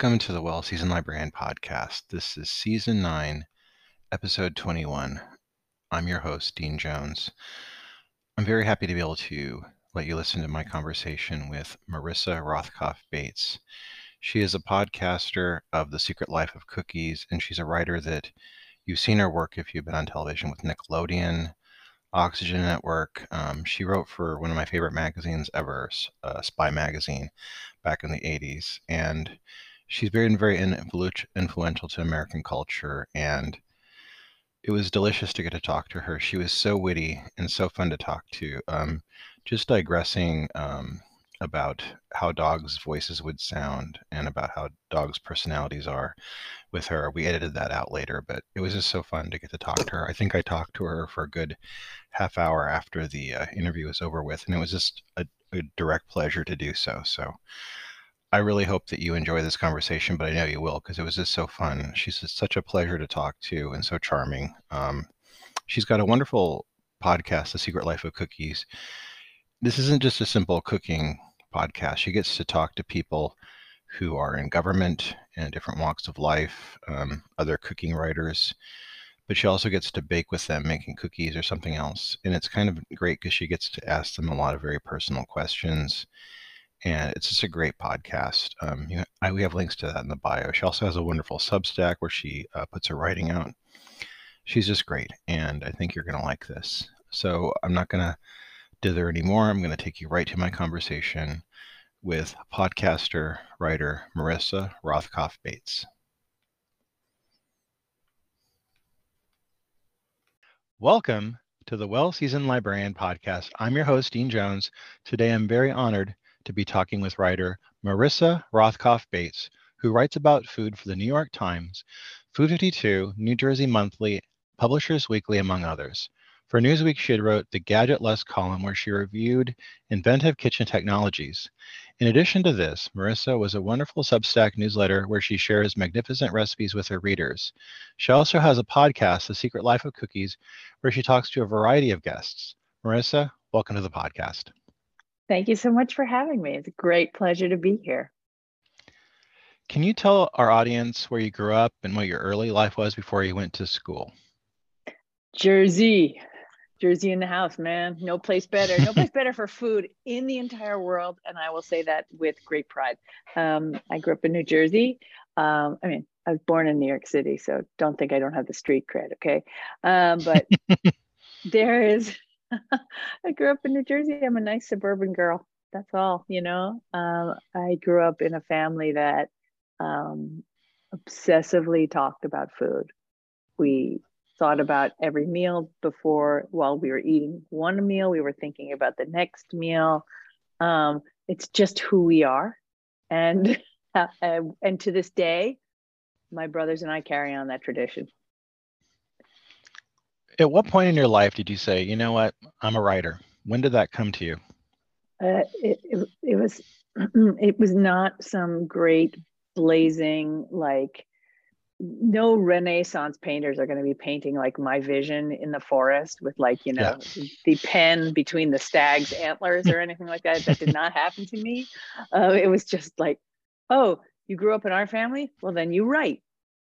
Welcome to the Well Seasoned Librarian podcast. This is season nine, episode 21. I'm your host, Dean Jones. I'm very happy to be able to let you listen to my conversation with Marissa Rothkopf Bates. She is a podcaster of The Secret Life of Cookies, and she's a writer that you've seen her work if you've been on television with Nickelodeon, Oxygen Network. Um, she wrote for one of my favorite magazines ever, uh, Spy Magazine, back in the 80s. And she's been very influential to American culture, and it was delicious to get to talk to her. She was so witty and so fun to talk to. Um, just digressing um, about how dogs' voices would sound and about how dogs' personalities are with her. We edited that out later, but it was just so fun to get to talk to her. I think I talked to her for a good half hour after the uh, interview was over with, and it was just a, a direct pleasure to do so. So I really hope that you enjoy this conversation, but I know you will because it was just so fun. She's just such a pleasure to talk to and so charming. Um, she's got a wonderful podcast, The Secret Life of Cookies. This isn't just a simple cooking podcast. She gets to talk to people who are in government and different walks of life, um, other cooking writers, but she also gets to bake with them, making cookies or something else. And it's kind of great because she gets to ask them a lot of very personal questions and it's just a great podcast. Um, you, I, we have links to that in the bio. She also has a wonderful Substack where she uh, puts her writing out. She's just great, and I think you're going to like this. So I'm not going to dither anymore. I'm going to take you right to my conversation with podcaster, writer Marissa Rothkopf Bates. Welcome to the Well Seasoned Librarian podcast. I'm your host, Dean Jones. Today I'm very honored to be talking with writer Marissa Rothkopf Bates, who writes about food for the New York Times, Food 52, New Jersey Monthly, Publishers Weekly, among others. For Newsweek, she had wrote the Gadget Lust column where she reviewed inventive kitchen technologies. In addition to this, Marissa was a wonderful Substack newsletter where she shares magnificent recipes with her readers. She also has a podcast, The Secret Life of Cookies, where she talks to a variety of guests. Marissa, welcome to the podcast. Thank you so much for having me. It's a great pleasure to be here. Can you tell our audience where you grew up and what your early life was before you went to school? Jersey. Jersey in the house, man. No place better. No place better for food in the entire world. And I will say that with great pride. Um, I grew up in New Jersey. Um, I mean, I was born in New York City, so don't think I don't have the street cred, okay? Um, but there is I grew up in New Jersey. I'm a nice suburban girl. That's all, you know. Um, I grew up in a family that um, obsessively talked about food. We thought about every meal before while we were eating one meal, we were thinking about the next meal. Um, it's just who we are. And uh, and to this day, my brothers and I carry on that tradition at what point in your life did you say, you know what, I'm a writer? When did that come to you? Uh, it, it, it was it was not some great blazing like no renaissance painters are going to be painting like my vision in the forest with like you know yeah. the pen between the stag's antlers or anything like that that did not happen to me uh, it was just like oh you grew up in our family well then you write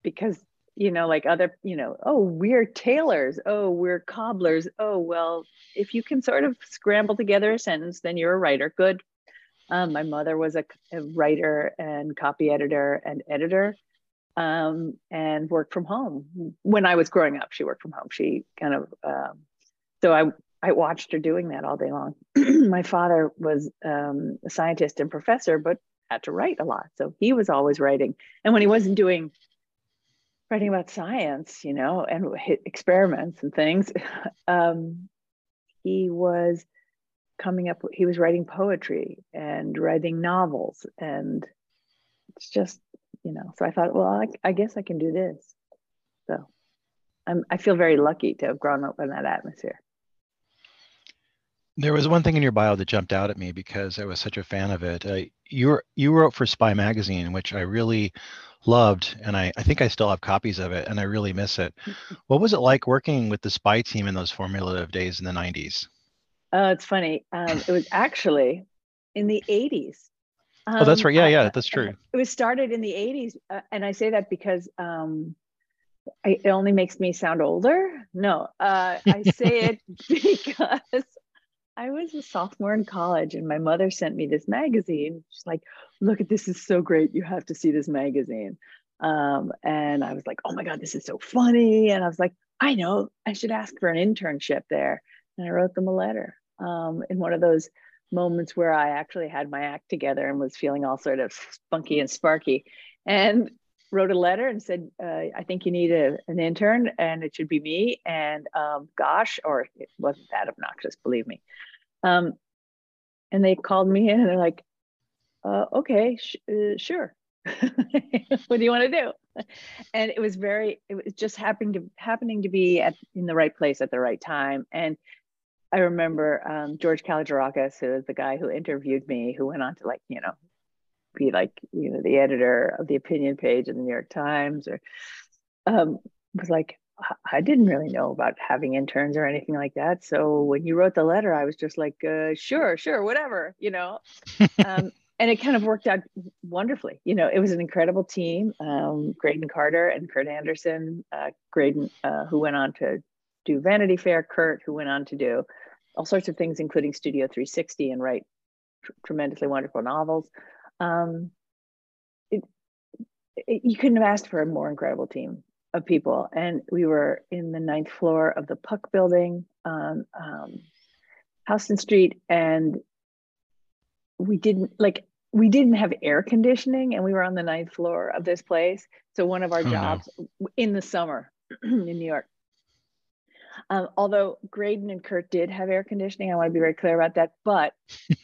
because you know, like other, you know, oh, we're tailors. Oh, we're cobblers. Oh, well, if you can sort of scramble together a sentence, then you're a writer. Good. Um, my mother was a, a, writer and copy editor and editor um, and worked from home. When I was growing up, she worked from home. She kind of, um, so I, I watched her doing that all day long. my father was um, a scientist and professor, but had to write a lot. So he was always writing. And when he wasn't doing writing about science, you know, and experiments and things, um, he was coming up, he was writing poetry and writing novels. And it's just, you know, so I thought, well, I, I guess I can do this. So I'm, I feel very lucky to have grown up in that atmosphere. There was one thing in your bio that jumped out at me because I was such a fan of it. Uh, you were, you wrote for Spy Magazine, which I really loved, and I, I think I still have copies of it, and I really miss it. what was it like working with the spy team in those formative days in the 90s? Oh, it's funny. Um, it was actually in the 80s. Um, oh, that's right. Yeah, um, yeah, that's true. It was started in the 80s. Uh, and I say that because um, I, it only makes me sound older. No, uh, I say it because I was a sophomore in college and my mother sent me this magazine. She's like, look at this is so great. You have to see this magazine. Um, and I was like, oh my God, this is so funny. And I was like, I know I should ask for an internship there. And I wrote them a letter um, in one of those moments where I actually had my act together and was feeling all sort of spunky and sparky. And wrote a letter and said, uh, I think you need a, an intern and it should be me. And um, gosh, or it wasn't that obnoxious, believe me. Um, and they called me in and they're like, uh, okay, sh- uh, sure. what do you want to do? And it was very, it was just happening to happening to be at in the right place at the right time. And I remember um, George Kalogerakis, who is the guy who interviewed me, who went on to like, you know, be like, you know, the editor of the opinion page in the New York Times, or um, was like, I didn't really know about having interns or anything like that. So when you wrote the letter, I was just like, uh, sure, sure, whatever, you know. um, and it kind of worked out wonderfully. You know, it was an incredible team. Um, Graydon Carter and Kurt Andersen. Uh, Graydon, uh, who went on to do Vanity Fair. Kurt, who went on to do all sorts of things, including Studio 360 and write tr- tremendously wonderful novels. Um, it, it, you couldn't have asked for a more incredible team of people. And we were in the ninth floor of the Puck building on um, Houston Street, and we didn't like we didn't have air conditioning, and we were on the ninth floor of this place. So one of our oh, jobs no. in the summer in New York. Um, although Graydon and Kurt did have air conditioning, I want to be very clear about that. But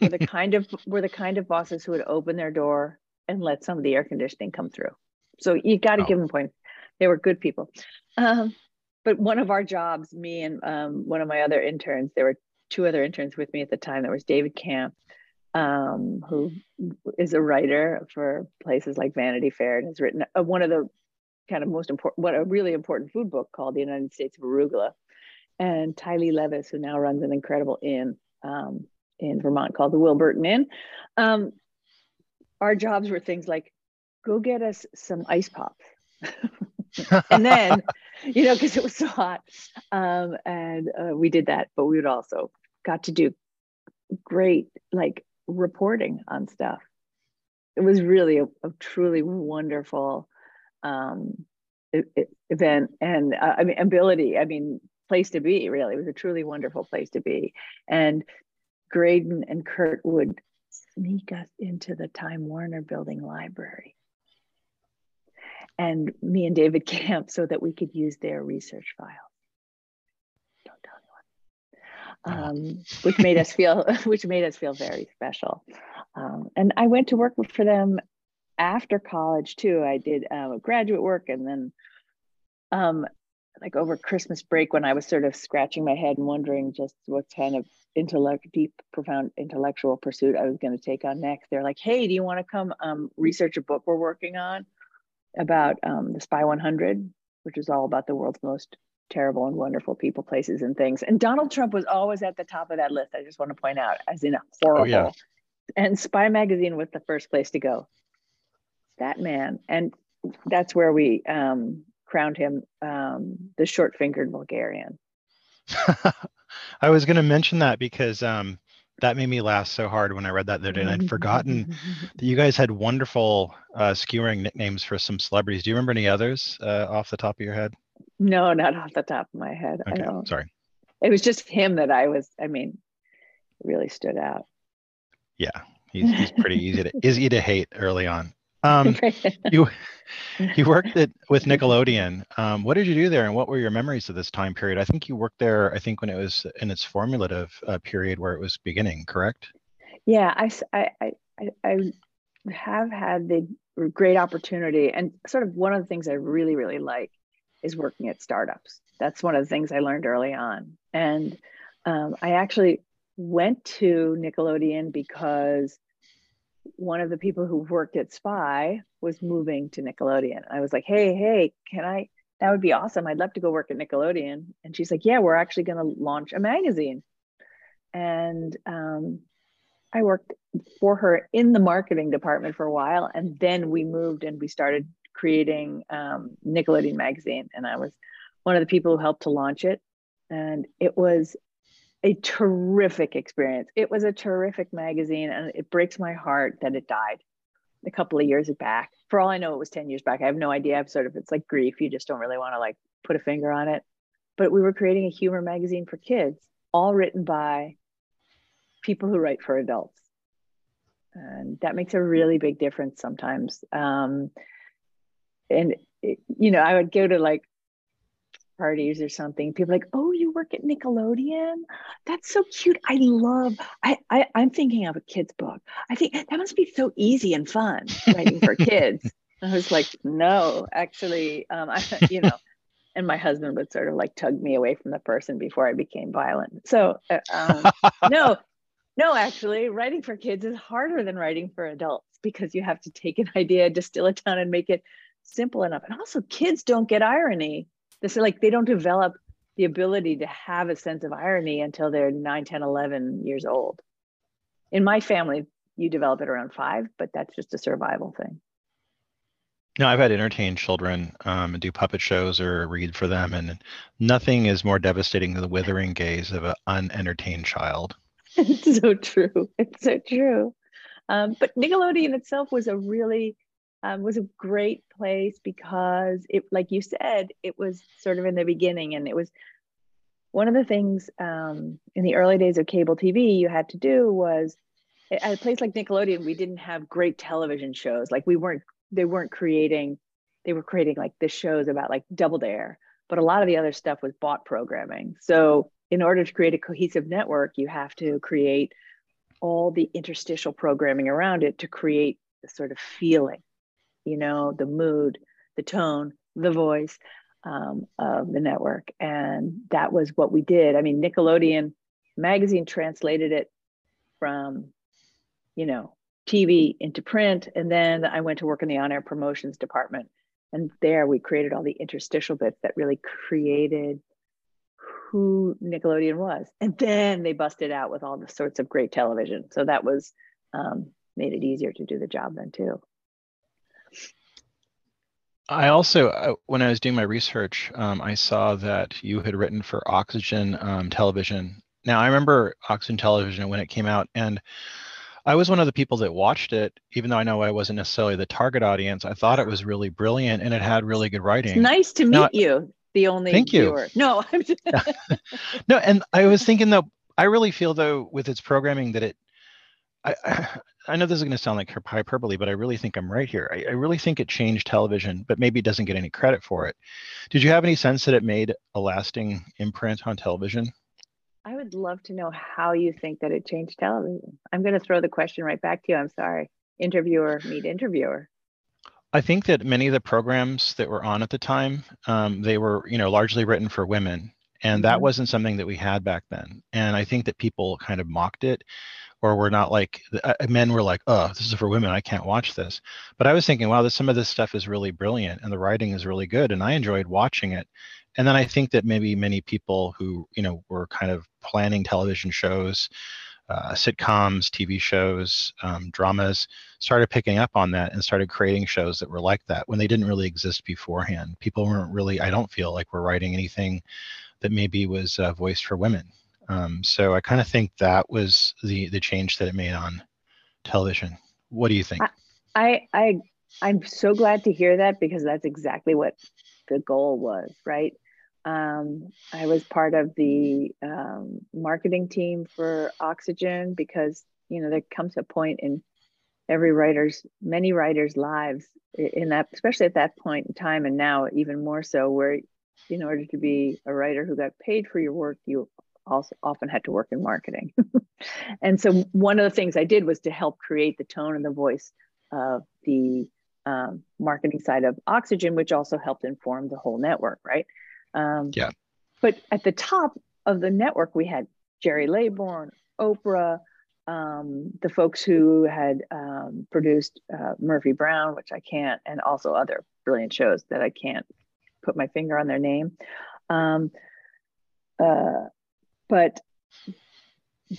we're the kind of we're the kind of bosses who would open their door and let some of the air conditioning come through. So you got to oh. give them points. They were good people. Um, but one of our jobs, me and um, one of my other interns, there were two other interns with me at the time. There was David Kamp, um, who is a writer for places like Vanity Fair and has written a, one of the kind of most important, what a really important food book called The United States of Arugula. And Tylee Levis, who now runs an incredible inn um, in Vermont called the Wilburton Inn. Um, our jobs were things like go get us some ice pops. and then, you know, because it was so hot. Um, and uh, we did that, but we would also got to do great like reporting on stuff. It was really a, a truly wonderful um, event and uh, I mean ability. I mean place to be. Really, it was a truly wonderful place to be. And Graydon and Kurt would sneak us into the Time Warner Building library and me and David Kamp so that we could use their research file. Don't tell anyone. Um, which made us feel which made us feel very special. Um, and I went to work for them after college too. I did uh, graduate work and then um, like over Christmas break when I was sort of scratching my head and wondering just what kind of intellect, deep, profound intellectual pursuit I was going to take on next. They're like, "Hey, do you want to come um, research a book we're working on?" about um, the Spy 100, which is all about the world's most terrible and wonderful people, places, and things. And Donald Trump was always at the top of that list. I just want to point out, as in horrible. Oh, yeah. And Spy Magazine was the first place to go. That man, and that's where we um, crowned him um, the short-fingered vulgarian. I was going to mention that because um, that made me laugh so hard when I read that the other day. And I'd forgotten that you guys had wonderful uh, skewering nicknames for some celebrities. Do you remember any others uh, off the top of your head? No, not off the top of my head. Okay, I don't. Sorry. It was just him that I was. I mean, really stood out. Yeah, he's, he's pretty easy to easy to hate early on. Um, you you worked at, with Nickelodeon. Um, what did you do there, and what were your memories of this time period? I think you worked there. I think when it was in its formulative uh, period where it was beginning. Correct? Yeah, I, I I I have had the great opportunity, and sort of one of the things I really really like is working at startups. That's one of the things I learned early on, and um, I actually went to Nickelodeon because one of the people who worked at Spy was moving to Nickelodeon. I was like, hey, hey, can I? That would be awesome. I'd love to go work at Nickelodeon. And she's like, yeah, we're actually going to launch a magazine. And um, I worked for her in the marketing department for a while, and then we moved and we started creating um, Nickelodeon magazine, and I was one of the people who helped to launch it, and it was a terrific experience. It was a terrific magazine, and it breaks my heart that it died a couple of years back. For all I know, it was 10 years back. I have no idea. I've sort of, it's like grief. You just don't really want to like put a finger on it. But we were creating a humor magazine for kids, all written by people who write for adults. And that makes a really big difference sometimes. Um, and, you know, I would go to like parties or something people like oh you work at nickelodeon? That's so cute. I love I, I i'm thinking of a kid's book. I think that must be so easy and fun writing for kids. I was like no actually um i you know and my husband would sort of like tug me away from the person before i became violent. So uh, um, no no actually writing for kids is harder than writing for adults because you have to take an idea distill it down and make it simple enough. And also kids don't get irony this is like they don't develop the ability to have a sense of irony until they're 9 10 11 years old. In my family you develop it around five but that's just a survival thing. No i've had entertained children um, and do puppet shows or read for them and nothing is more devastating than the withering gaze of an unentertained child. It's so true. It's so true. Um, but nickelodeon itself was a really um, was a great place because it, like you said, it was sort of in the beginning, and it was one of the things um, in the early days of cable TV you had to do was at a place like Nickelodeon, we didn't have great television shows. Like we weren't, they weren't creating, they were creating like the shows about like Double Dare, but a lot of the other stuff was bought programming. So in order to create a cohesive network, you have to create all the interstitial programming around it to create the sort of feeling you know, the mood, the tone, the voice um, of the network. And that was what we did. I mean, Nickelodeon magazine translated it from, you know, TV into print. And then I went to work in the on air promotions department. And there we created all the interstitial bits that really created who Nickelodeon was. And then they busted out with all the sorts of great television. So that was um, made it easier to do the job then too. I also, uh, when I was doing my research, um, I saw that you had written for Oxygen um, Television. Now, I remember Oxygen Television when it came out, and I was one of the people that watched it, even though I know I wasn't necessarily the target audience. I thought it was really brilliant, and it had really good writing. It's nice to meet now, you, the only thank viewer. you. No, I'm just no, and I was thinking though, I really feel though with its programming that it, I, I know this is going to sound like hyperbole, but I really think I'm right here. I, I, really think it changed television, but maybe it doesn't get any credit for it. Did you have any sense that it made a lasting imprint on television? I would love to know how you think that it changed television. I'm going to throw the question right back to you. I'm sorry. Interviewer, meet interviewer. I think that many of the programs that were on at the time, um, they were, you know, largely written for women, and that mm-hmm. wasn't something that we had back then. And I think that people kind of mocked it or we're not like uh, men were like oh this is for women i can't watch this. But i was thinking wow this some of this stuff is really brilliant and the writing is really good and i enjoyed watching it. And then i think that maybe many people who you know were kind of planning television shows uh, sitcoms tv shows um, dramas started picking up on that and started creating shows that were like that when they didn't really exist beforehand. People weren't really i don't feel like we're writing anything that maybe was uh, voiced for women um, so I kind of think that was the the change that it made on television. What do you think? I I I'm so glad to hear that because that's exactly what the goal was, right? Um, I was part of the um, marketing team for Oxygen because you know there comes a point in every writer's many writers' lives in that, especially at that point in time, and now even more so, where in order to be a writer who got paid for your work, you also often had to work in marketing. and so one of the things I did was to help create the tone and the voice of the um, marketing side of Oxygen, which also helped inform the whole network, right? Um, yeah. But at the top of the network, we had Gerry Laybourne, Oprah, um, the folks who had um, produced uh, Murphy Brown, which I can't, and also other brilliant shows that I can't put my finger on their name. Um, uh, but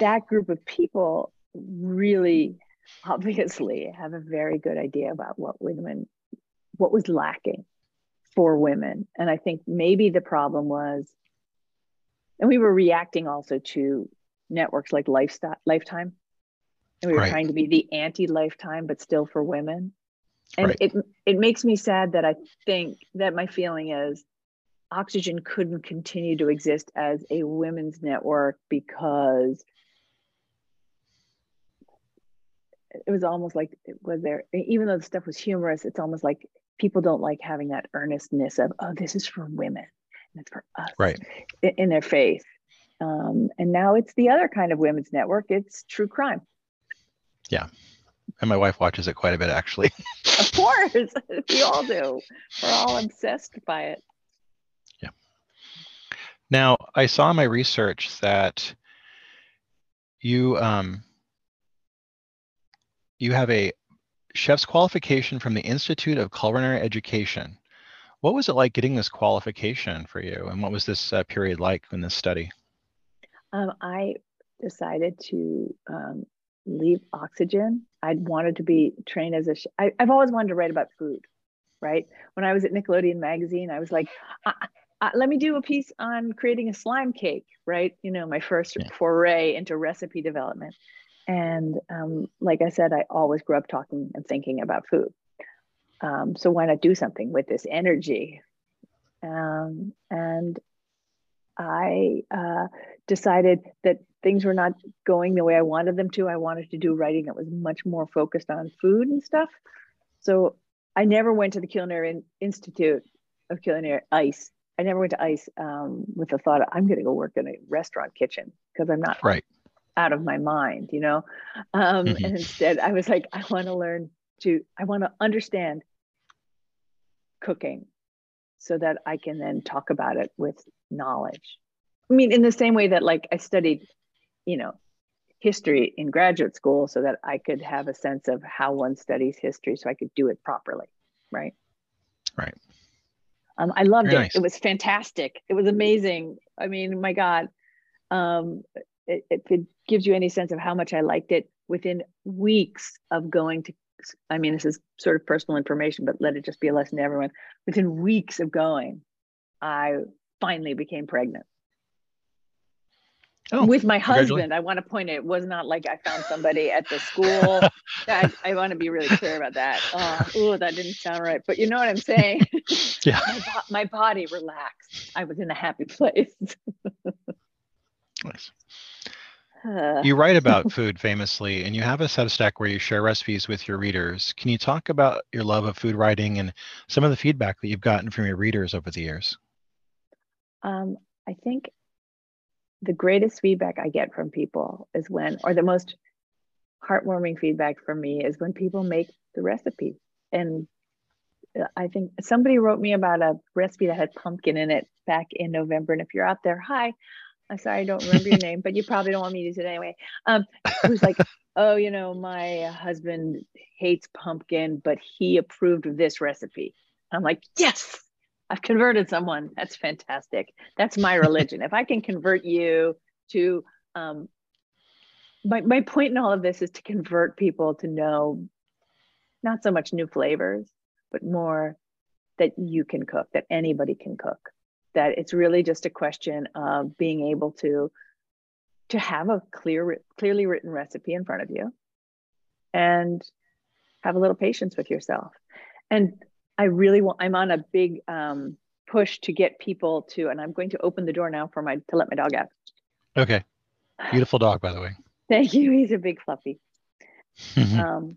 that group of people really obviously have a very good idea about what women what was lacking for women and i think maybe the problem was and we were reacting also to networks like lifestyle lifetime and we were right. trying to be the anti-lifetime but still for women and right. it it makes me sad that i think that my feeling is oxygen couldn't continue to exist as a women's network because it was almost like it was there even though the stuff was humorous it's almost like people don't like having that earnestness of oh this is for women and it's for us right. in, their face. um, and now it's the other kind of women's network. It's true crime. Yeah. And my wife watches it quite a bit actually. Of course. We all do. We're all obsessed by it now i saw in my research that you um you have a chef's qualification from the Institute of Culinary Education. What was it like getting this qualification for you, and what was this uh, period like in this study? Um, I decided to um, leave Oxygen. I'd wanted to be trained as a. I, I've always wanted to write about food, right? When I was at Nickelodeon magazine, I was like, let me do a piece on creating a slime cake, right? You know, my first yeah. foray into recipe development. And um, like I said, I always grew up talking and thinking about food. Um, so why not do something with this energy? Um, and I uh, decided that things were not going the way I wanted them to. I wanted to do writing that was much more focused on food and stuff. So I never went to the Culinary Institute of Culinary ICE. I never went to ICE um, with the thought of, I'm going to go work in a restaurant kitchen because I'm not right out of my mind, you know? Um, mm-hmm. And instead, I was like, I want to learn to, I want to understand cooking so that I can then talk about it with knowledge. I mean, in the same way that, like, I studied, you know, history in graduate school so that I could have a sense of how one studies history so I could do it properly. Right. Right. Um, I loved Very it. Nice. It was fantastic. It was amazing. I mean, my God. Um, if it gives you any sense of how much I liked it, within weeks of going to, I mean, this is sort of personal information, but let it just be a lesson to everyone. Within weeks of going, I finally became pregnant. Oh, with my husband, I want to point it was not like I found somebody at the school. I, I, want to be really clear about that. Oh, that didn't sound right. But you know what I'm saying? Yeah. my, my body relaxed. I was in a happy place. nice. you write about food famously, and you have a Substack where you share recipes with your readers. Can you talk about your love of food writing and some of the feedback that you've gotten from your readers over the years? Um, I think the greatest feedback I get from people is when, or the most heartwarming feedback for me is when people make the recipe. And uh, I think somebody wrote me about a recipe that had pumpkin in it back in November. And if you're out there, hi, I'm sorry, I don't remember your name, but you probably don't want me to use it anyway. Um, who's like, oh, you know, my husband hates pumpkin, but he approved of this recipe. I'm like, yes, I've converted someone. That's fantastic. That's my religion. if I can convert you to, um, my, my point in all of this is to convert people to know not so much new flavors, but more that you can cook, that anybody can cook that it's really just a question of being able to to have a clear clearly written recipe in front of you and have a little patience with yourself and i really want i'm on a big um, push to get people to and i'm going to open the door now for my to let my dog out okay beautiful dog by the way thank you he's a big fluffy um,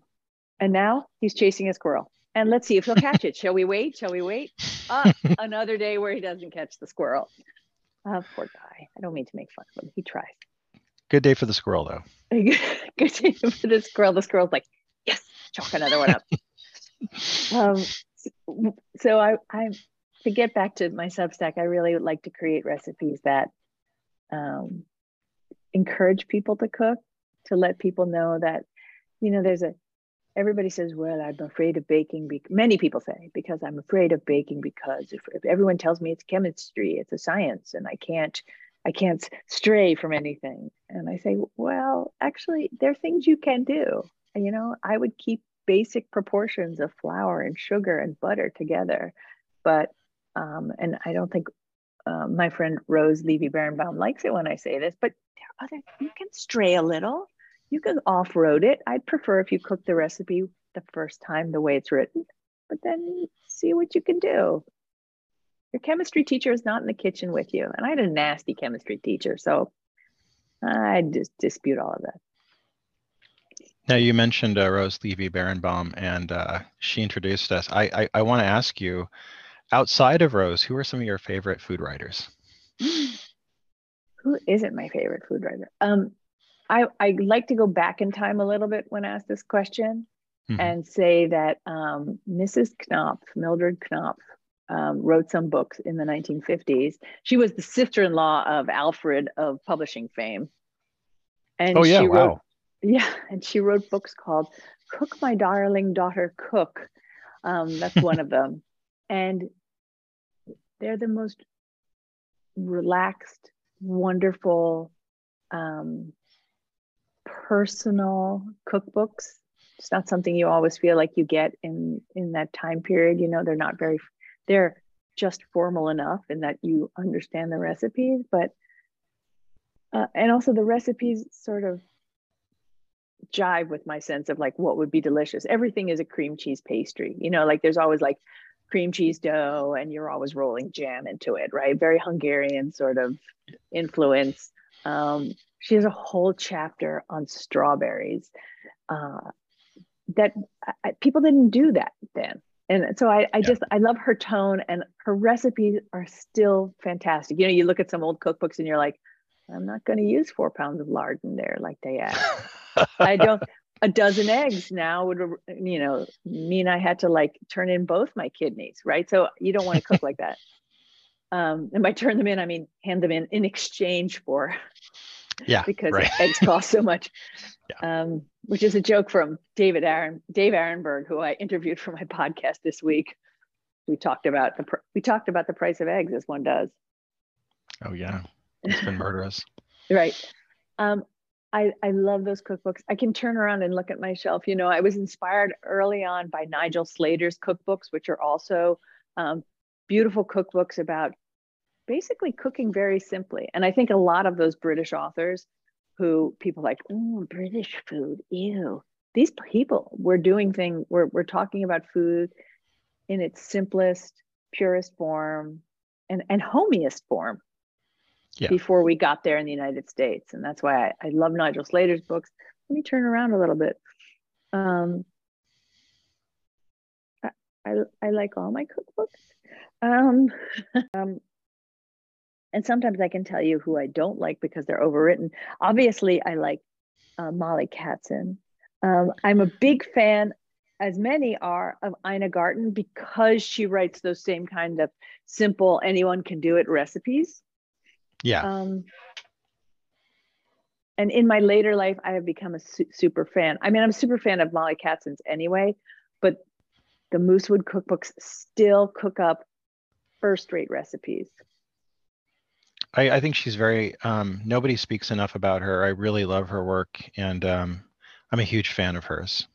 and now he's chasing a squirrel and let's see if he'll catch it. Shall we wait? Shall we wait? Ah, another day where he doesn't catch the squirrel. Oh, poor guy. I don't mean to make fun of him. He tries. Good day for the squirrel, though. Good day for the squirrel. The squirrel's like, yes, chalk another one up. um, so I, I, to get back to my Substack, I really would like to create recipes that um, encourage people to cook, to let people know that, you know, there's a everybody says, well, I'm afraid of baking. Be-. Many people say, because I'm afraid of baking because if, if everyone tells me it's chemistry, it's a science, and I can't I can't stray from anything. And I say, well, actually, there are things you can do. You know, I would keep basic proportions of flour and sugar and butter together. But, um, and I don't think uh, my friend Rose Levy Beranbaum likes it when I say this, but there are other, you can stray a little. You can off road it. I'd prefer if you cook the recipe the first time the way it's written, but then see what you can do. Your chemistry teacher is not in the kitchen with you. And I had a nasty chemistry teacher. So I just dispute all of that. Now you mentioned uh, Rose Levy Beranbaum, and uh, she introduced us. I I, I want to ask you, outside of Rose, who are some of your favorite food writers? who isn't my favorite food writer? Um, I I like to go back in time a little bit when asked this question, mm-hmm. and say that um, Mrs. Knopf, Mildred Knopf, um, wrote some books in the 1950s. She was the sister-in-law of Alfred of publishing fame. And oh yeah, she wow. Wrote, yeah, and she wrote books called "Cook My Darling Daughter Cook." Um, that's one of them, and they're the most relaxed, wonderful, um, personal cookbooks. It's not something you always feel like you get in in that time period. You know, they're not very they're just formal enough in that you understand the recipes, but uh, and also the recipes sort of jive with my sense of like what would be delicious. Everything is a cream cheese pastry, you know, like there's always like cream cheese dough and you're always rolling jam into it, right? Very Hungarian sort of influence. Um, she has a whole chapter on strawberries uh, that I, people didn't do that then and so I, I yeah. just I love her tone and her recipes are still fantastic. You know, you look at some old cookbooks and you're like, I'm not going to use four pounds of lard in there like they add. I don't. A dozen eggs now would you know mean I had to like turn in both my kidneys, right? So you don't want to cook like that. Um, and by turn them in, I mean hand them in in exchange for yeah because right. eggs cost so much yeah. um, which is a joke from david aaron dave aronberg who i interviewed for my podcast this week we talked about the pr- we talked about the price of eggs as one does oh yeah it's been murderous right um, I, I love those cookbooks. I can turn around and look at my shelf. You know, I was inspired early on by Nigel Slater's cookbooks, which are also um, beautiful cookbooks about basically cooking very simply. And I think a lot of those British authors who people like, oh, British food, ew. These people were doing things, we're, we're talking about food in its simplest, purest form and, and homiest form yeah. before we got there in the United States. And that's why I, I love Nigel Slater's books. Let me turn around a little bit. Um, I, I, I like all my cookbooks. Um, um, and sometimes I can tell you who I don't like because they're overwritten. Obviously, I like uh, Mollie Katzen. Um, I'm a big fan, as many are, of Ina Garten because she writes those same kind of simple, anyone can do it recipes. Yeah. Um, and in my later life, I have become a su- super fan. I mean, I'm a super fan of Mollie Katzen's anyway, but the Moosewood cookbooks still cook up first rate recipes. I, I think she's very. Um, nobody speaks enough about her. I really love her work, and um, I'm a huge fan of hers.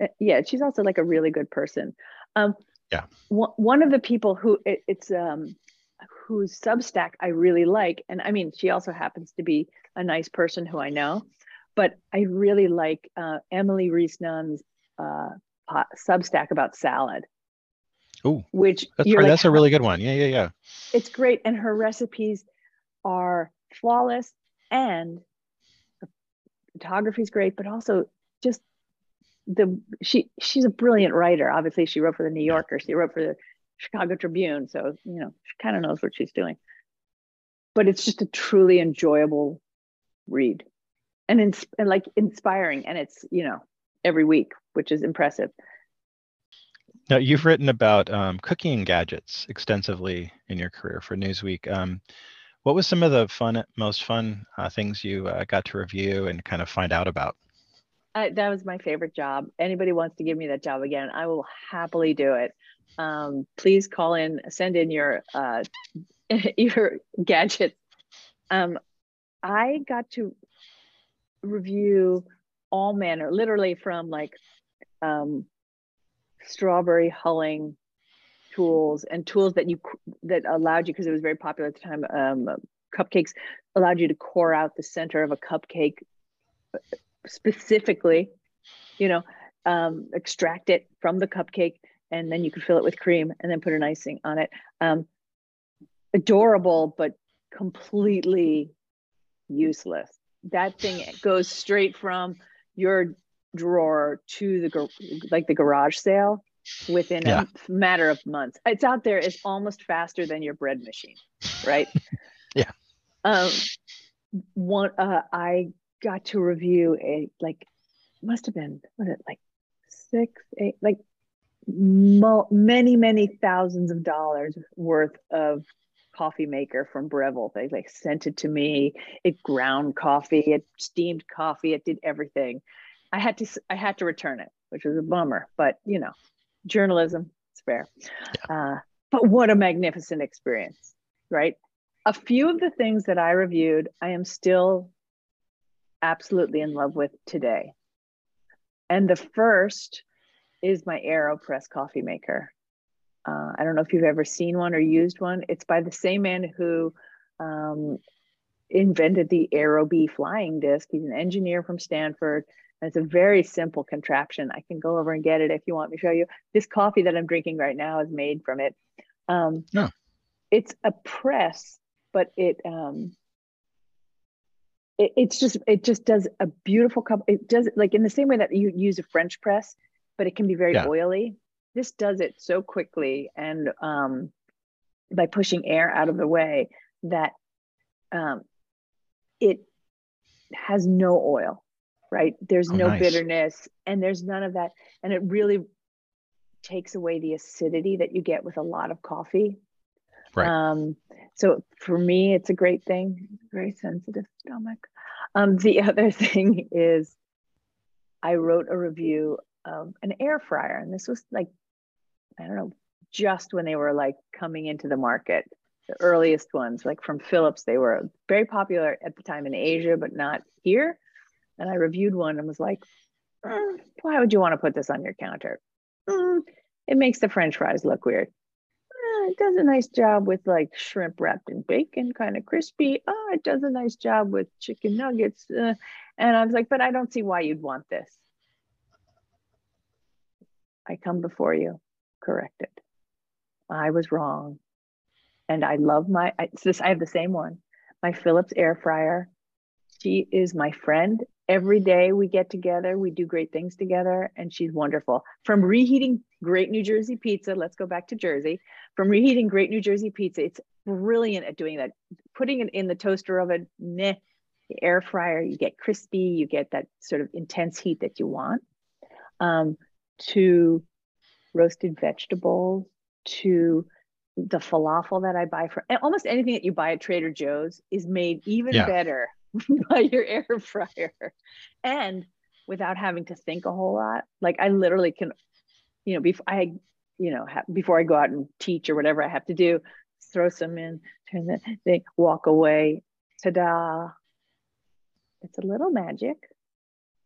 Uh, yeah, she's also like a really good person. Um, yeah. One of the people who it, it's um, whose Substack I really like, and I mean, she also happens to be a nice person who I know, but I really like uh, Emily Reese Nunn's uh, Substack about salad. Oh, which that's, like, that's a really good one. Yeah, yeah, yeah. It's great, and her recipes are flawless, and the photography is great, but also just the she she's a brilliant writer. Obviously, she wrote for the New Yorker. She wrote for the Chicago Tribune, so you know she kind of knows what she's doing. But it's just a truly enjoyable read, and, ins- and like inspiring, and it's you know every week, which is impressive. Now, you've written about um, cooking gadgets extensively in your career for Newsweek. Um, what was some of the fun, most fun uh, things you uh, got to review and kind of find out about? Uh, that was my favorite job. Anybody wants to give me that job again, I will happily do it. Um, please call in, send in your uh, your gadget Um, I got to review all manner, literally from like um, strawberry hulling tools and tools that you that allowed you because it was very popular at the time. Um, cupcakes allowed you to core out the center of a cupcake uh, specifically, you know, um, extract it from the cupcake, and then you could fill it with cream and then put an icing on it. Um, adorable, but completely useless. That thing goes straight from your drawer to the like the garage sale within yeah. a matter of months. It's out there. It's almost faster than your bread machine, right? yeah. Um, one uh, I got to review a like must have been what it like six eight like mo- many many thousands of dollars worth of coffee maker from Breville. They like sent it to me. It ground coffee, it steamed coffee, it did everything. I had to I had to return it, which was a bummer, but you know, journalism, it's fair. Uh, but what a magnificent experience, right? A few of the things that I reviewed, I am still absolutely in love with today. And the first is my AeroPress coffee maker. Uh, I don't know if you've ever seen one or used one. It's by the same man who um, invented the Aerobie flying disc. He's an engineer from Stanford. And it's a very simple contraption. I can go over and get it if you want me to show you. This coffee that I'm drinking right now is made from it. Um, no. It's a press, but it, um, it it's just it just does a beautiful cup. It does like in the same way that you use a French press, but it can be very yeah. oily. This does it so quickly and um, by pushing air out of the way that um, it has no oil right? There's oh, no nice. bitterness and there's none of that. And it really takes away the acidity that you get with a lot of coffee. Right. Um, so for me it's a great thing. Very sensitive stomach. Um, the other thing is i wrote a review of an air fryer and this was like I don't know, just when they were like coming into the market, the earliest ones, like from Philips, they were very popular at the time in Asia, but not here. And I reviewed one and was like, mm, why would you want to put this on your counter? Mm, it makes the French fries look weird. Uh, it does a nice job with like shrimp wrapped in bacon, kind of crispy. Oh, it does a nice job with chicken nuggets. Uh, and I was like, but I don't see why you'd want this. I come before you corrected. I was wrong. And I love my, I, this, I have the same one, my Philips air fryer. She is my friend. Every day we get together, we do great things together, and she's wonderful. From reheating great New Jersey pizza, let's go back to Jersey. From reheating great New Jersey pizza, it's brilliant at doing that. Putting it in the toaster oven, meh. The air fryer, you get crispy, you get that sort of intense heat that you want. Um, to roasted vegetables to the falafel that I buy for almost anything that you buy at Trader Joe's is made even yeah. better by your air fryer and without having to think a whole lot. Like I literally can, you know, before I, you know, ha- before I go out and teach or whatever I have to do, throw some in, turn the thing, walk away. Ta-da. It's a little magic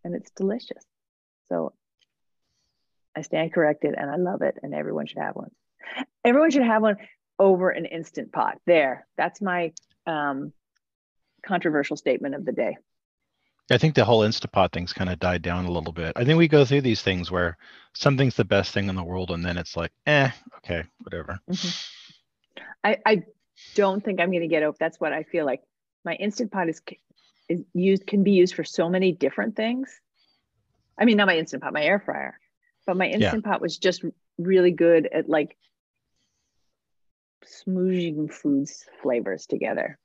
and it's delicious. So I stand corrected and I love it, and everyone should have one. Everyone should have one over an instant pot. There, that's my um, controversial statement of the day. I think the whole Instapot thing's kind of died down a little bit. I think we go through these things where something's the best thing in the world, and then it's like, eh, okay, whatever. Mm-hmm. I, I don't think I'm going to get over. That's what I feel like. My Instant Pot is is used can be used for so many different things. I mean, not my Instant Pot, my air fryer but my instant yeah. pot was just really good at like smooshing foods flavors together.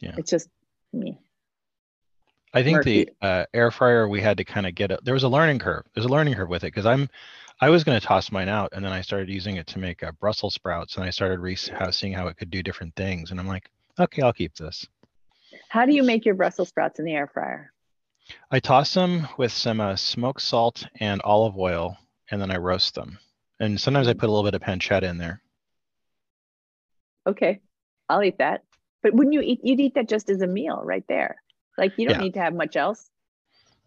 Yeah. It's just me. I think Murphy. the uh, air fryer we had to kind of get it there was a learning curve there's a learning curve with it because i'm i was going to toss mine out and then i started using it to make uh, brussels sprouts and i started re- how, seeing how it could do different things and i'm like okay i'll keep this. How do you make your brussels sprouts in the air fryer? I toss them with some uh, smoked salt and olive oil and then I roast them. And sometimes I put a little bit of pancetta in there. Okay, I'll eat that. but wouldn't you eat you'd eat that just as a meal right there like you don't Yeah. need to have much else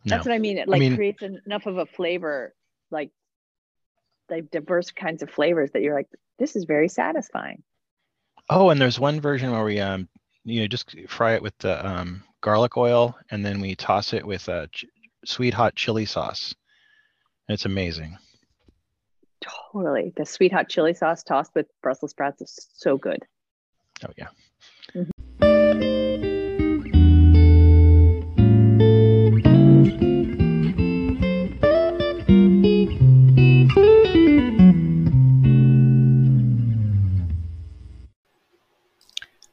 No. that's what i mean it like mean- creates enough of a flavor like like diverse kinds of flavors that you're like this is very satisfying Oh, and there's one version where we um you know just fry it with the um garlic oil and then we toss it with a ch- sweet hot chili sauce. It's amazing. Totally the sweet hot chili sauce tossed with brussels sprouts is so good Oh yeah.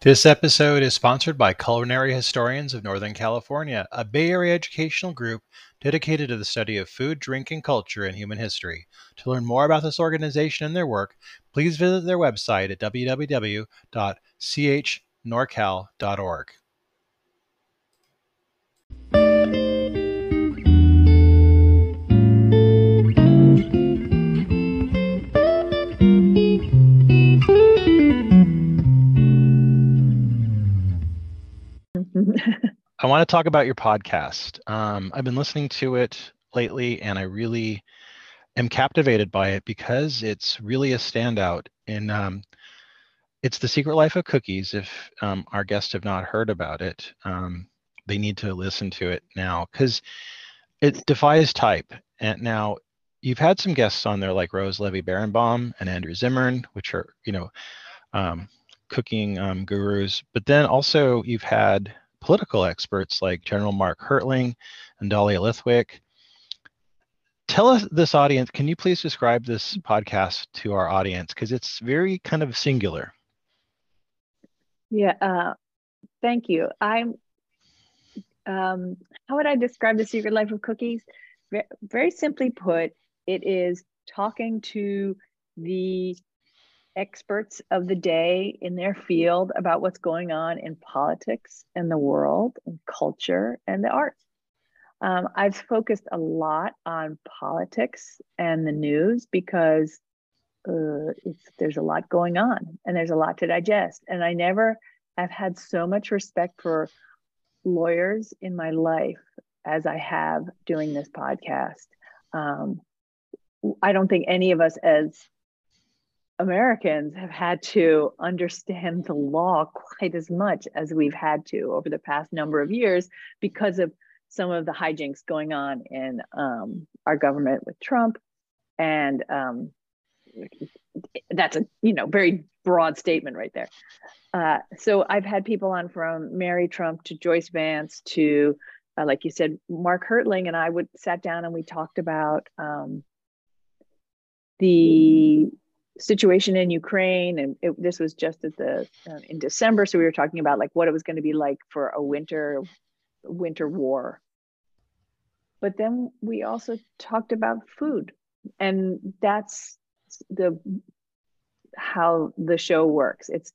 This episode is sponsored by Culinary Historians of Northern California, a Bay Area educational group dedicated to the study of food, drink, and culture in human history. To learn more about this organization and their work, please visit their website at www.chnorcal.org. I want to talk about your podcast. Um, I've been listening to it lately, and I really am captivated by it because it's really a standout. In um, it's the Secret Life of Cookies. If um, our guests have not heard about it, um, they need to listen to it now because it defies type. And now you've had some guests on there like Rose Levy Beranbaum and Andrew Zimmern, which are you know um, cooking um, gurus. But then also you've had political experts like General Mark Hertling and Dahlia Lithwick. Tell us this audience, can you please describe this podcast to our audience? Because it's very kind of singular. Yeah, uh, thank you. I'm. Um, how would I describe the secret life of cookies? Very simply put, it is talking to the experts of the day in their field about what's going on in politics and the world and culture and the arts. Um, I've focused a lot on politics and the news because uh, there's a lot going on and there's a lot to digest. And I never have had so much respect for lawyers in my life as I have doing this podcast. Um, I don't think any of us as Americans have had to understand the law quite as much as we've had to over the past number of years because of some of the hijinks going on in um, our government with Trump. And um, that's a you know very broad statement right there. Uh, so I've had people on from Mary Trump to Joyce Vance to, uh, like you said, Mark Hertling, and I would sat down and we talked about um, the situation in Ukraine, and it, this was just at the uh, in December. So we were talking about like what it was going to be like for a winter winter war. But then we also talked about food, and that's the how the show works. It's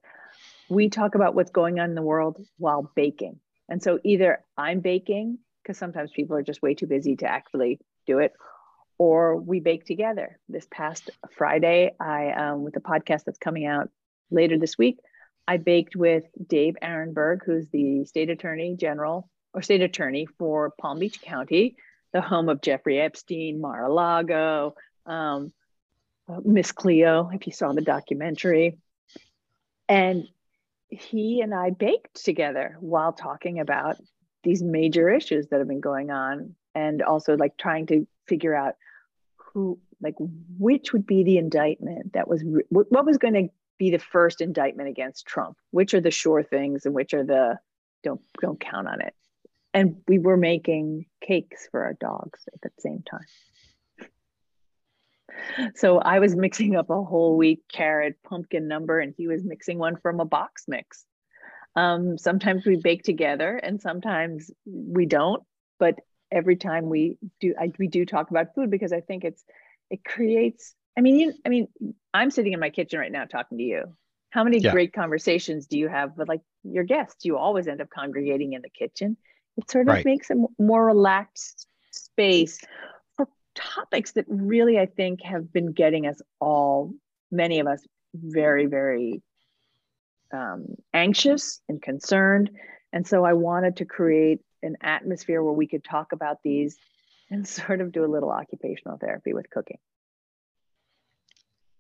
we talk about what's going on in the world while baking. And so either I'm baking because sometimes people are just way too busy to actually do it, or we bake together. This past Friday, I um, with the podcast that's coming out later this week, I baked with Dave Aronberg, who's the state attorney general or state attorney for Palm Beach County, the home of Jeffrey Epstein, Mar-a-Lago, um, Miss Cleo, if you saw the documentary. And he and I baked together while talking about these major issues that have been going on and also like trying to figure out who like which would be the indictment that was what was going to be the first indictment against Trump which are the sure things and which are the don't don't count on it and we were making cakes for our dogs at the same time so I was mixing up a whole wheat carrot pumpkin number, and he was mixing one from a box mix. Um, sometimes we bake together, and sometimes we don't. But every time we do, I, we do talk about food because I think it's it creates. I mean, you, I mean, I'm sitting in my kitchen right now talking to you. How many Yeah. great conversations do you have with like your guests? You always end up congregating in the kitchen. It sort of Right. makes a more relaxed space for topics that really I think have been getting us all, many of us, very, very um, anxious and concerned. And so I wanted to create an atmosphere where we could talk about these and sort of do a little occupational therapy with cooking.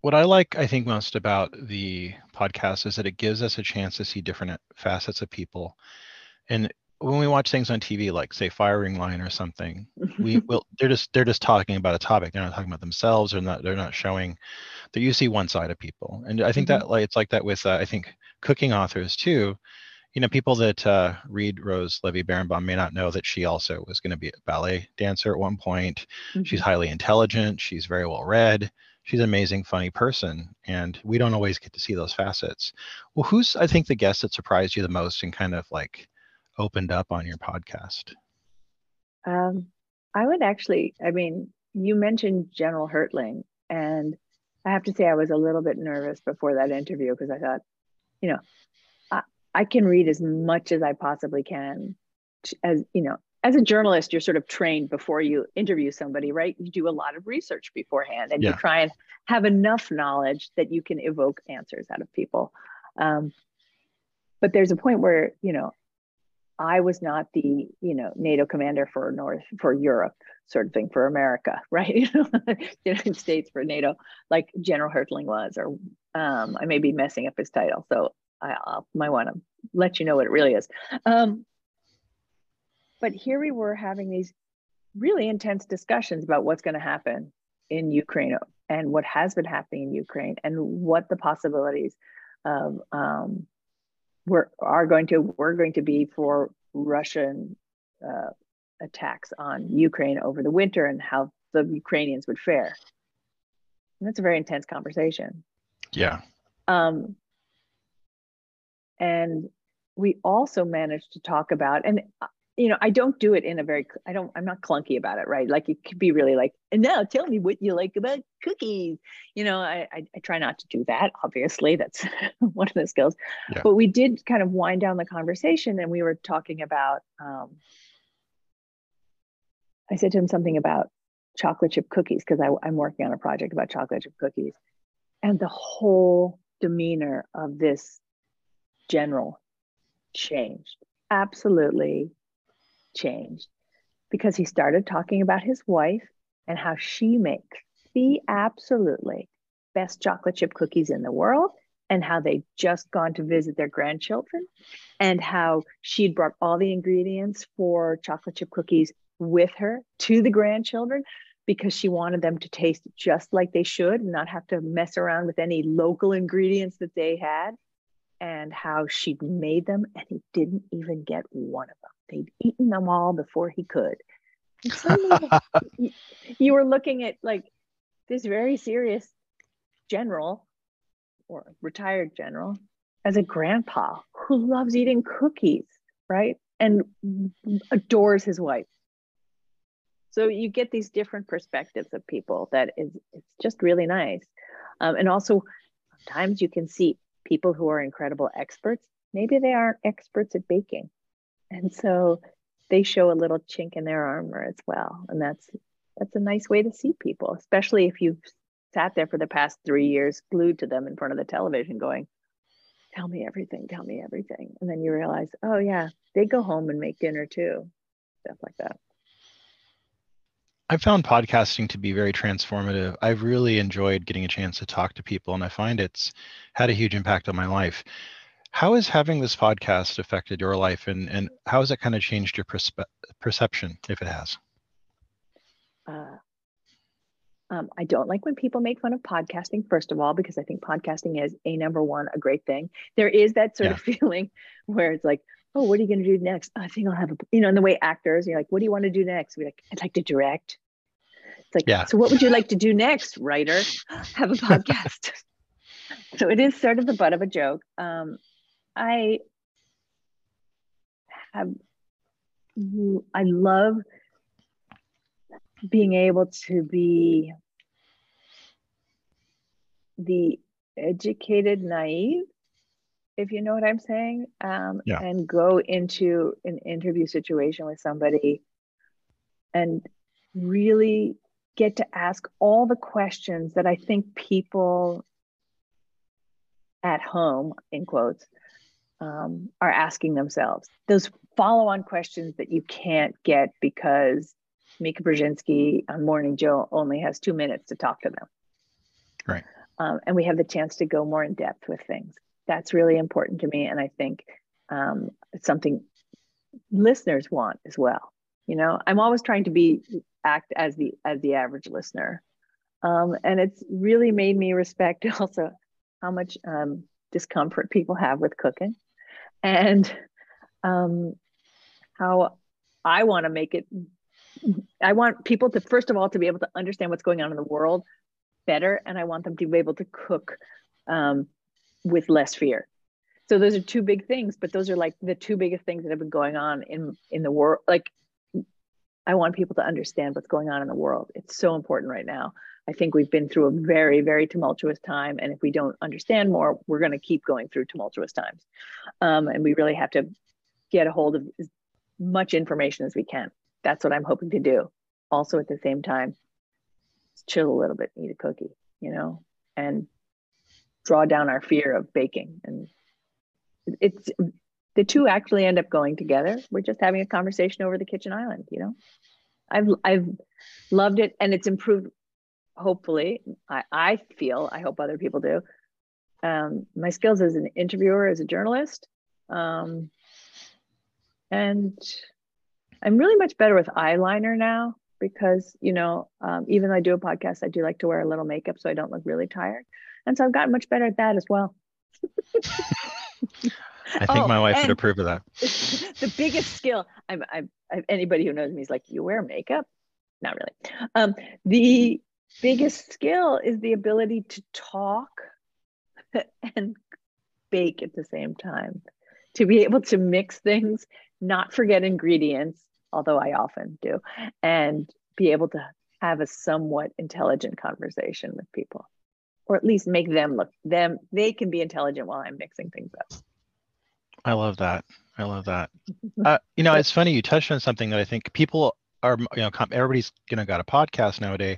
What I like, I think, most about the podcast is that it gives us a chance to see different facets of people. And when we watch things on TV, like say Firing Line or something, we will they're just they're just talking about a topic. They're not talking about themselves. They're not they're not showing that you see one side of people. And I think mm-hmm. that like it's like that with uh, I think cooking authors too you know, people that uh, read Rose Levy Beranbaum may not know that she also was going to be a ballet dancer at one point. Mm-hmm. She's highly intelligent. She's very well read. She's an amazing, funny person, and we don't always get to see those facets. Well, who's I think the guest that surprised you the most and kind of like opened up on your podcast? Um, I would actually. I mean, you mentioned General Hertling, and I have to say I was a little bit nervous before that interview because I thought, you know, I can read as much as I possibly can. As you know, as a journalist, you're sort of trained before you interview somebody, right? You do a lot of research beforehand, and yeah. you try and have enough knowledge that you can evoke answers out of people. Um, but there's a point where you know, I was not the you know NATO commander for North for Europe sort of thing for America, right? United States for NATO, like General Hertling was, or um, I may be messing up his title. So I, I might want to let you know what it really is. Um, but here we were having these really intense discussions about what's going to happen in Ukraine and what has been happening in Ukraine and what the possibilities of um, were are going to were going to be for Russian uh, attacks on Ukraine over the winter and how the Ukrainians would fare. And that's a very intense conversation. Yeah. Um, and we also managed to talk about and uh, you know i don't do it in a very i don't i'm not clunky about it right? Like it could be really like and now tell me what you like about cookies. You know i i, I try not to do that obviously. That's one of the skills. Yeah. but we did kind of wind down the conversation and we were talking about um i said to him something about chocolate chip cookies because i'm working on a project about chocolate chip cookies. And the whole demeanor of this general changed, absolutely changed because he started talking about his wife and how she makes the absolutely best chocolate chip cookies in the world and how they just gone to visit their grandchildren and how she'd brought all the ingredients for chocolate chip cookies with her to the grandchildren because she wanted them to taste just like they should and not have to mess around with any local ingredients that they had and how she'd made them and he didn't even get one of them. They'd eaten them all before he could. you, you were looking at like this very serious general or retired general as a grandpa who loves eating cookies, right? And adores his wife. So you get these different perspectives of people that is it's just really nice. Um, and also sometimes you can see people who are incredible experts, maybe they aren't experts at baking. And so they show a little chink in their armor as well. And that's that's a nice way to see people, especially if you've sat there for the past three years glued to them in front of the television going, tell me everything, tell me everything. And then you realize, oh yeah, they go home and make dinner too. Stuff like that. I found podcasting to be very transformative. I've really enjoyed getting a chance to talk to people, and I find it's had a huge impact on my life. How has having this podcast affected your life, and, and how has it kind of changed your perspe- perception, if it has? Uh, um, I don't like when people make fun of podcasting, first of all, because I think podcasting is a number one, a great thing. There is that sort yeah. of feeling where it's like, oh, what are you going to do next? I think I'll have a, you know, in the way actors, you're like, what do you want to do next? We're like, I'd like to direct. It's like, yeah. so what would you like to do next, writer? Have a podcast. so it is sort of the butt of a joke. Um, I have, I love being able to be the educated naive if you know what i'm saying um, yeah. and go into an interview situation with somebody and really get to ask all the questions that I think people at home, in quotes, um, are asking themselves. Those follow on questions that you can't get because Mika Brzezinski on Morning Joe only has two minutes to talk to them. Right. Um, and we have the chance to go more in depth with things. That's really important to me. And I think um, it's something listeners want as well. You know, I'm always trying to be act as the as the average listener. Um, and it's really made me respect also how much um, discomfort people have with cooking and um, how I want to make it. I want people to, first of all, to be able to understand what's going on in the world better. And I want them to be able to cook um, with less fear. So those are two big things, but those are like the two biggest things that have been going on in in the world. Like I want people to understand what's going on in the world. It's so important right now. I think we've been through a very, very tumultuous time. And if we don't understand more, we're going to keep going through tumultuous times. Um, and we really have to get a hold of as much information as we can. That's what I'm hoping to do. Also, at the same time, chill a little bit, eat a cookie, you know, and draw down our fear of baking. And it's the two actually end up going together. We're just having a conversation over the kitchen island, you know. I've I've loved it and it's improved hopefully, I, I feel, I hope other people do, um, my skills as an interviewer, as a journalist. Um, and I'm really much better with eyeliner now because, you know, um, even though I do a podcast, I do like to wear a little makeup so I don't look really tired. And so I've gotten much better at that as well. I think oh, my wife would approve of that. the biggest skill, I'm, I'm, I'm, anybody who knows me is like, you wear makeup? Not really. Um, the biggest skill is the ability to talk and bake at the same time to be able to mix things not forget ingredients although i often do and be able to have a somewhat intelligent conversation with people or at least make them look them they can be intelligent while i'm mixing things up i love that i love that uh, you know it's funny you touched on something that i think people are you know everybody's you know got a podcast nowadays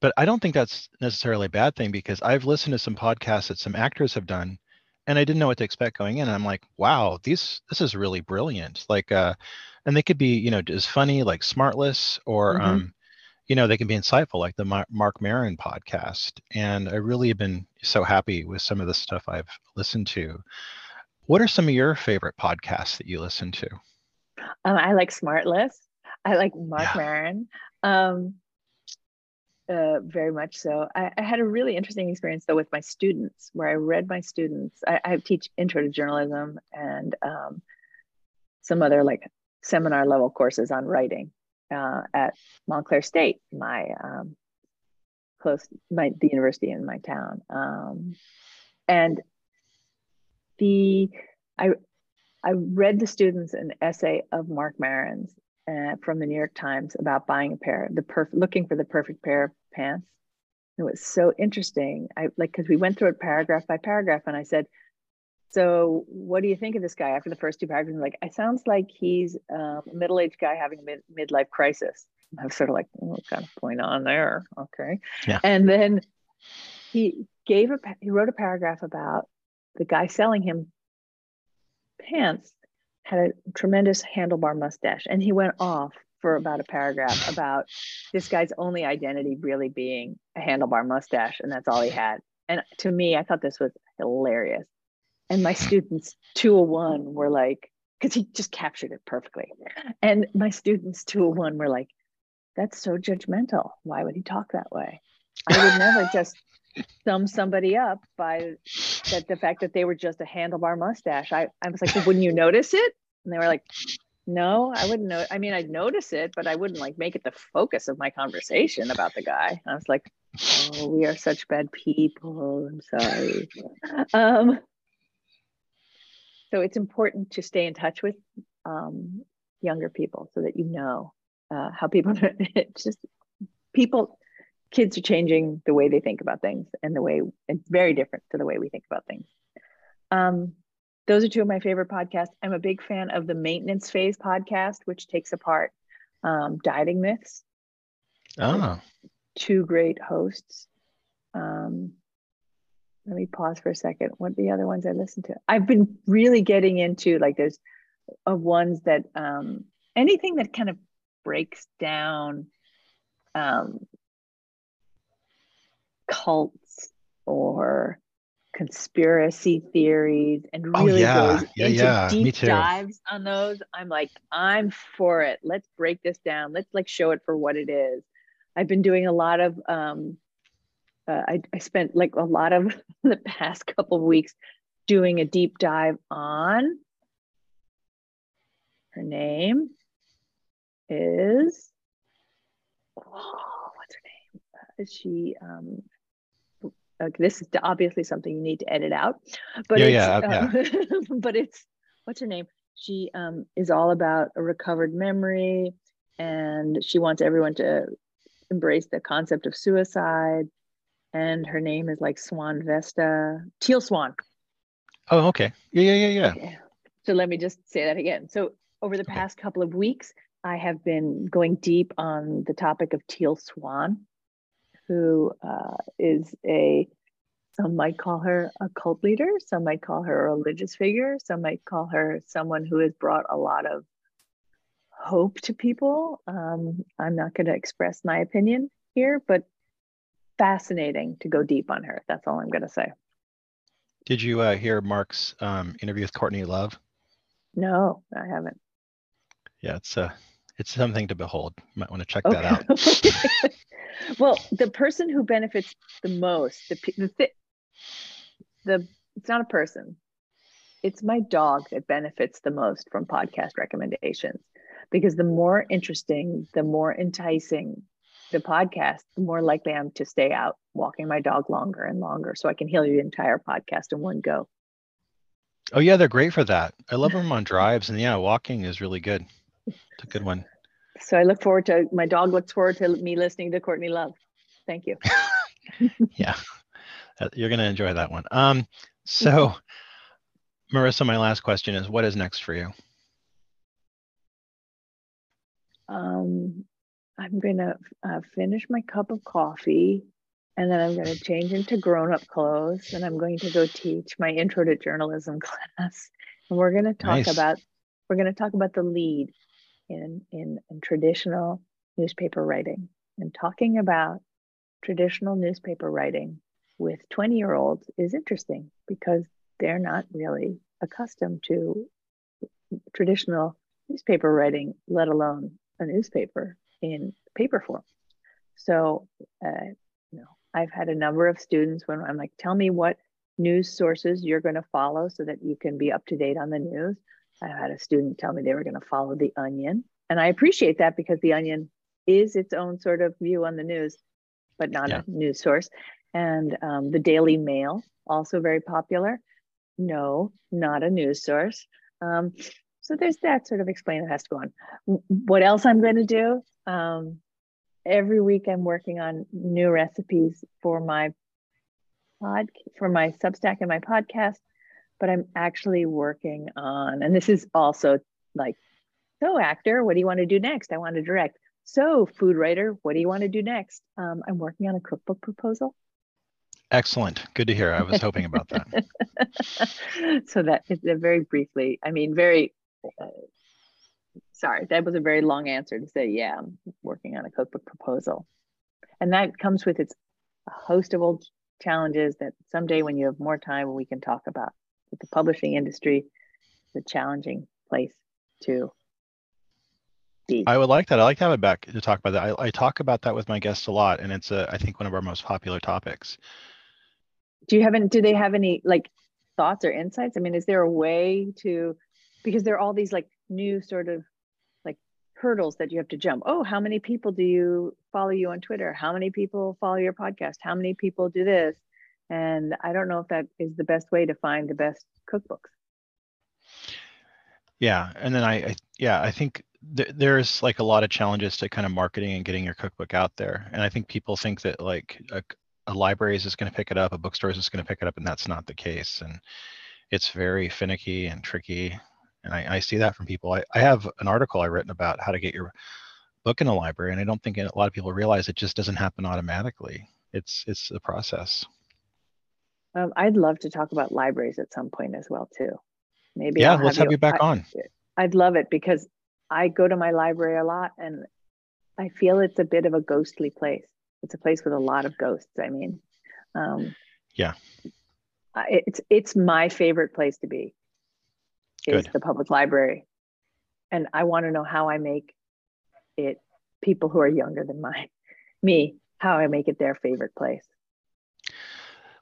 but I don't think that's necessarily a bad thing because I've listened to some podcasts that some actors have done and I didn't know what to expect going in. And I'm like, wow, these this is really brilliant. Like uh and they could be, you know, as funny like Smartless or mm-hmm. um you know, they can be insightful like the Mark Maron podcast. And I really have been so happy with some of the stuff I've listened to. What are some of your favorite podcasts that you listen to? Um, I like Smartless. I like Mark yeah. Maron. Um, uh, very much so. I, I, had a really interesting experience though with my students, where I read my students. I, I teach intro to journalism and um, some other like seminar level courses on writing uh, at Montclair State, my um, close, my the university in my town, um, and the I I read the students an essay of Mark Maron's uh, from the New York Times about buying a pair, the perfect, looking for the perfect pair of pants. It was so interesting. I like because we went through it paragraph by paragraph, and I said, "So, what do you think of this guy?" After the first two paragraphs, I'm like, "It sounds like he's um, a middle-aged guy having a mid- midlife crisis." I was sort of like, oh, "What kind of point on there?" Okay, yeah. And then he gave a he wrote a paragraph about the guy selling him pants had a tremendous handlebar mustache and he went off for about a paragraph about this guy's only identity really being a handlebar mustache and that's all he had and to me i thought this was hilarious and my students 201 were like because he just captured it perfectly and my students 201 were like that's so judgmental why would he talk that way i would never just sum somebody up by that the fact that they were just a handlebar mustache. I, I was like, well, wouldn't you notice it? And they were like, no, I wouldn't know. I mean, I'd notice it, but I wouldn't like make it the focus of my conversation about the guy. And I was like, oh, we are such bad people. I'm sorry. Um, so it's important to stay in touch with um, younger people so that you know uh, how people it's just people kids are changing the way they think about things and the way it's very different to the way we think about things. Um, those are two of my favorite podcasts. I'm a big fan of the Maintenance Phase podcast, which takes apart um, dieting myths. Oh. Two great hosts. Um, let me pause for a second. What the other ones I listened to? I've been really getting into like there's of ones that um anything that kind of breaks down um cults or conspiracy theories and Oh really yeah, goes yeah, into yeah. Deep dives on those. I'm like, I'm for it. Let's break this down. Let's like show it for what it is. I've been doing a lot of um uh, I, I spent like a lot of the past couple of weeks doing a deep dive on her name is oh, what's her name? Uh, Is she um uh, this is obviously something you need to edit out, but Yeah, it's yeah, uh, but it's what's her name? She um is all about a recovered memory, and she wants everyone to embrace the concept of suicide. And her name is like Swan Vesta, Teal Swan. Oh, okay. Yeah, yeah, yeah, yeah. So let me just say that again. So over the Okay. past couple of weeks, I have been going deep on the topic of Teal Swan, who uh, is a, some might call her a cult leader, some might call her a religious figure, some might call her someone who has brought a lot of hope to people. Um, I'm not going to express my opinion here, but fascinating to go deep on her. That's all I'm going to say. Did you uh, hear Mark's um, interview with Courtney Love? No, I haven't. Yeah, it's uh, it's something to behold. You might want to check that out. Well, the person who benefits the most, the pe- the the it's not a person. It's my dog that benefits the most from podcast recommendations because the more interesting, the more enticing the podcast, the more likely I'm to stay out walking my dog longer and longer so I can heal the entire podcast in one go. Oh yeah, they're great for that. I love them on drives, and yeah, walking is really good. It's a good one. So I look forward to my dog looks forward to me listening to Courtney Love. Thank you. Yeah, Uh, you're gonna enjoy that one. Um, so, Marissa, my last question is, what is next for you? um, I'm gonna uh, finish my cup of coffee, and then I'm gonna change into grown-up clothes, and I'm going to go teach my intro to journalism class. And we're gonna talk Nice. about we're gonna talk about the lead in in, in traditional newspaper writing, and talking about traditional newspaper writing with 20 year olds is interesting because they're not really accustomed to traditional newspaper writing, let alone a newspaper in paper form. So, uh, you know, I've had a number of students when I'm like, tell me what news sources you're going to follow so that you can be up to date on the news. I had a student tell me they were going to follow The Onion. And I appreciate that because The Onion is its own sort of view on the news, but not Yeah. a news source. And um, the Daily Mail, also very popular. No, not a news source. Um, so there's that sort of explain that has to go on. What else I'm going to do? Um, every week I'm working on new recipes for my pod for my Substack and my podcast, but I'm actually working on, and this is also like, so actor, what do you want to do next? I want to direct. So food writer, what do you want to do next? Um, I'm working on a cookbook proposal. Excellent. Good to hear. I was hoping about that. so that is very briefly, I mean, very, uh, sorry, that was a very long answer to say, yeah, I'm working on a cookbook proposal. And that comes with its a host of old challenges that someday when you have more time, we can talk about. But the publishing industry is a challenging place to be. I would like that. I like to have it back to talk about that. I, I talk about that with my guests a lot, and it's a, I think one of our most popular topics. do you have any do they have any like thoughts or insights i mean is there a way to because there are all these like new sort of like hurdles that you have to jump oh how many people do you follow you on twitter how many people follow your podcast how many people do this and i don't know if that is the best way to find the best cookbooks Yeah, and then I, I yeah, I think th- there's like a lot of challenges to kind of marketing and getting your cookbook out there. And I think people think that like a, a library is just going to pick it up, a bookstore is just going to pick it up, and that's not the case. And it's very finicky and tricky. And I, I see that from people. I, I have an article I written about how to get your book in a library, and I don't think a lot of people realize it just doesn't happen automatically. It's it's a process. Um, I'd love to talk about libraries at some point as well too. Maybe Yeah, I'll let's have you back I, on. I'd love it because I go to my library a lot and I feel it's a bit of a ghostly place. It's a place with a lot of ghosts. I mean, um, Yeah. It's it's my favorite place to be. Is Good. the public library, and I want to know how I make it people who are younger than my me how I make it their favorite place.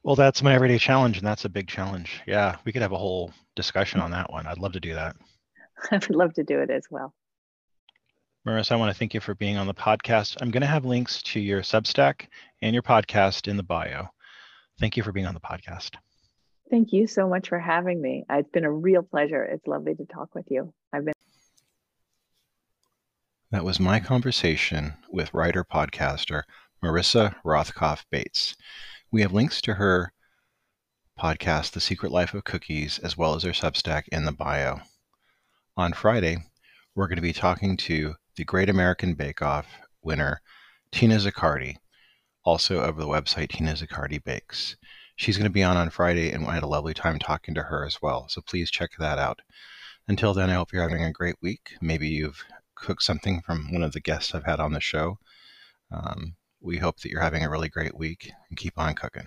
Well, that's my everyday challenge, and that's a big challenge. Yeah, we could have a whole discussion on that one. I'd love to do that. I would love to do it as well. Marissa, I want to thank you for being on the podcast. I'm going to have links to your Substack and your podcast in the bio. Thank you for being on the podcast. Thank you so much for having me. It's been a real pleasure. It's lovely to talk with you. I've been That was my conversation with writer podcaster Marissa Rothkopf Bates. We have links to her podcast, The Secret Life of Cookies, as well as her Substack in the bio. On Friday, we're going to be talking to the Great American Bake Off winner, Tina Zaccardi, also of the website Tina Zaccardi Bakes. She's going to be on on Friday, and I had a lovely time talking to her as well. So please check that out. Until then, I hope you're having a great week. Maybe you've cooked something from one of the guests I've had on the show. Um, we hope that you're having a really great week and keep on cooking.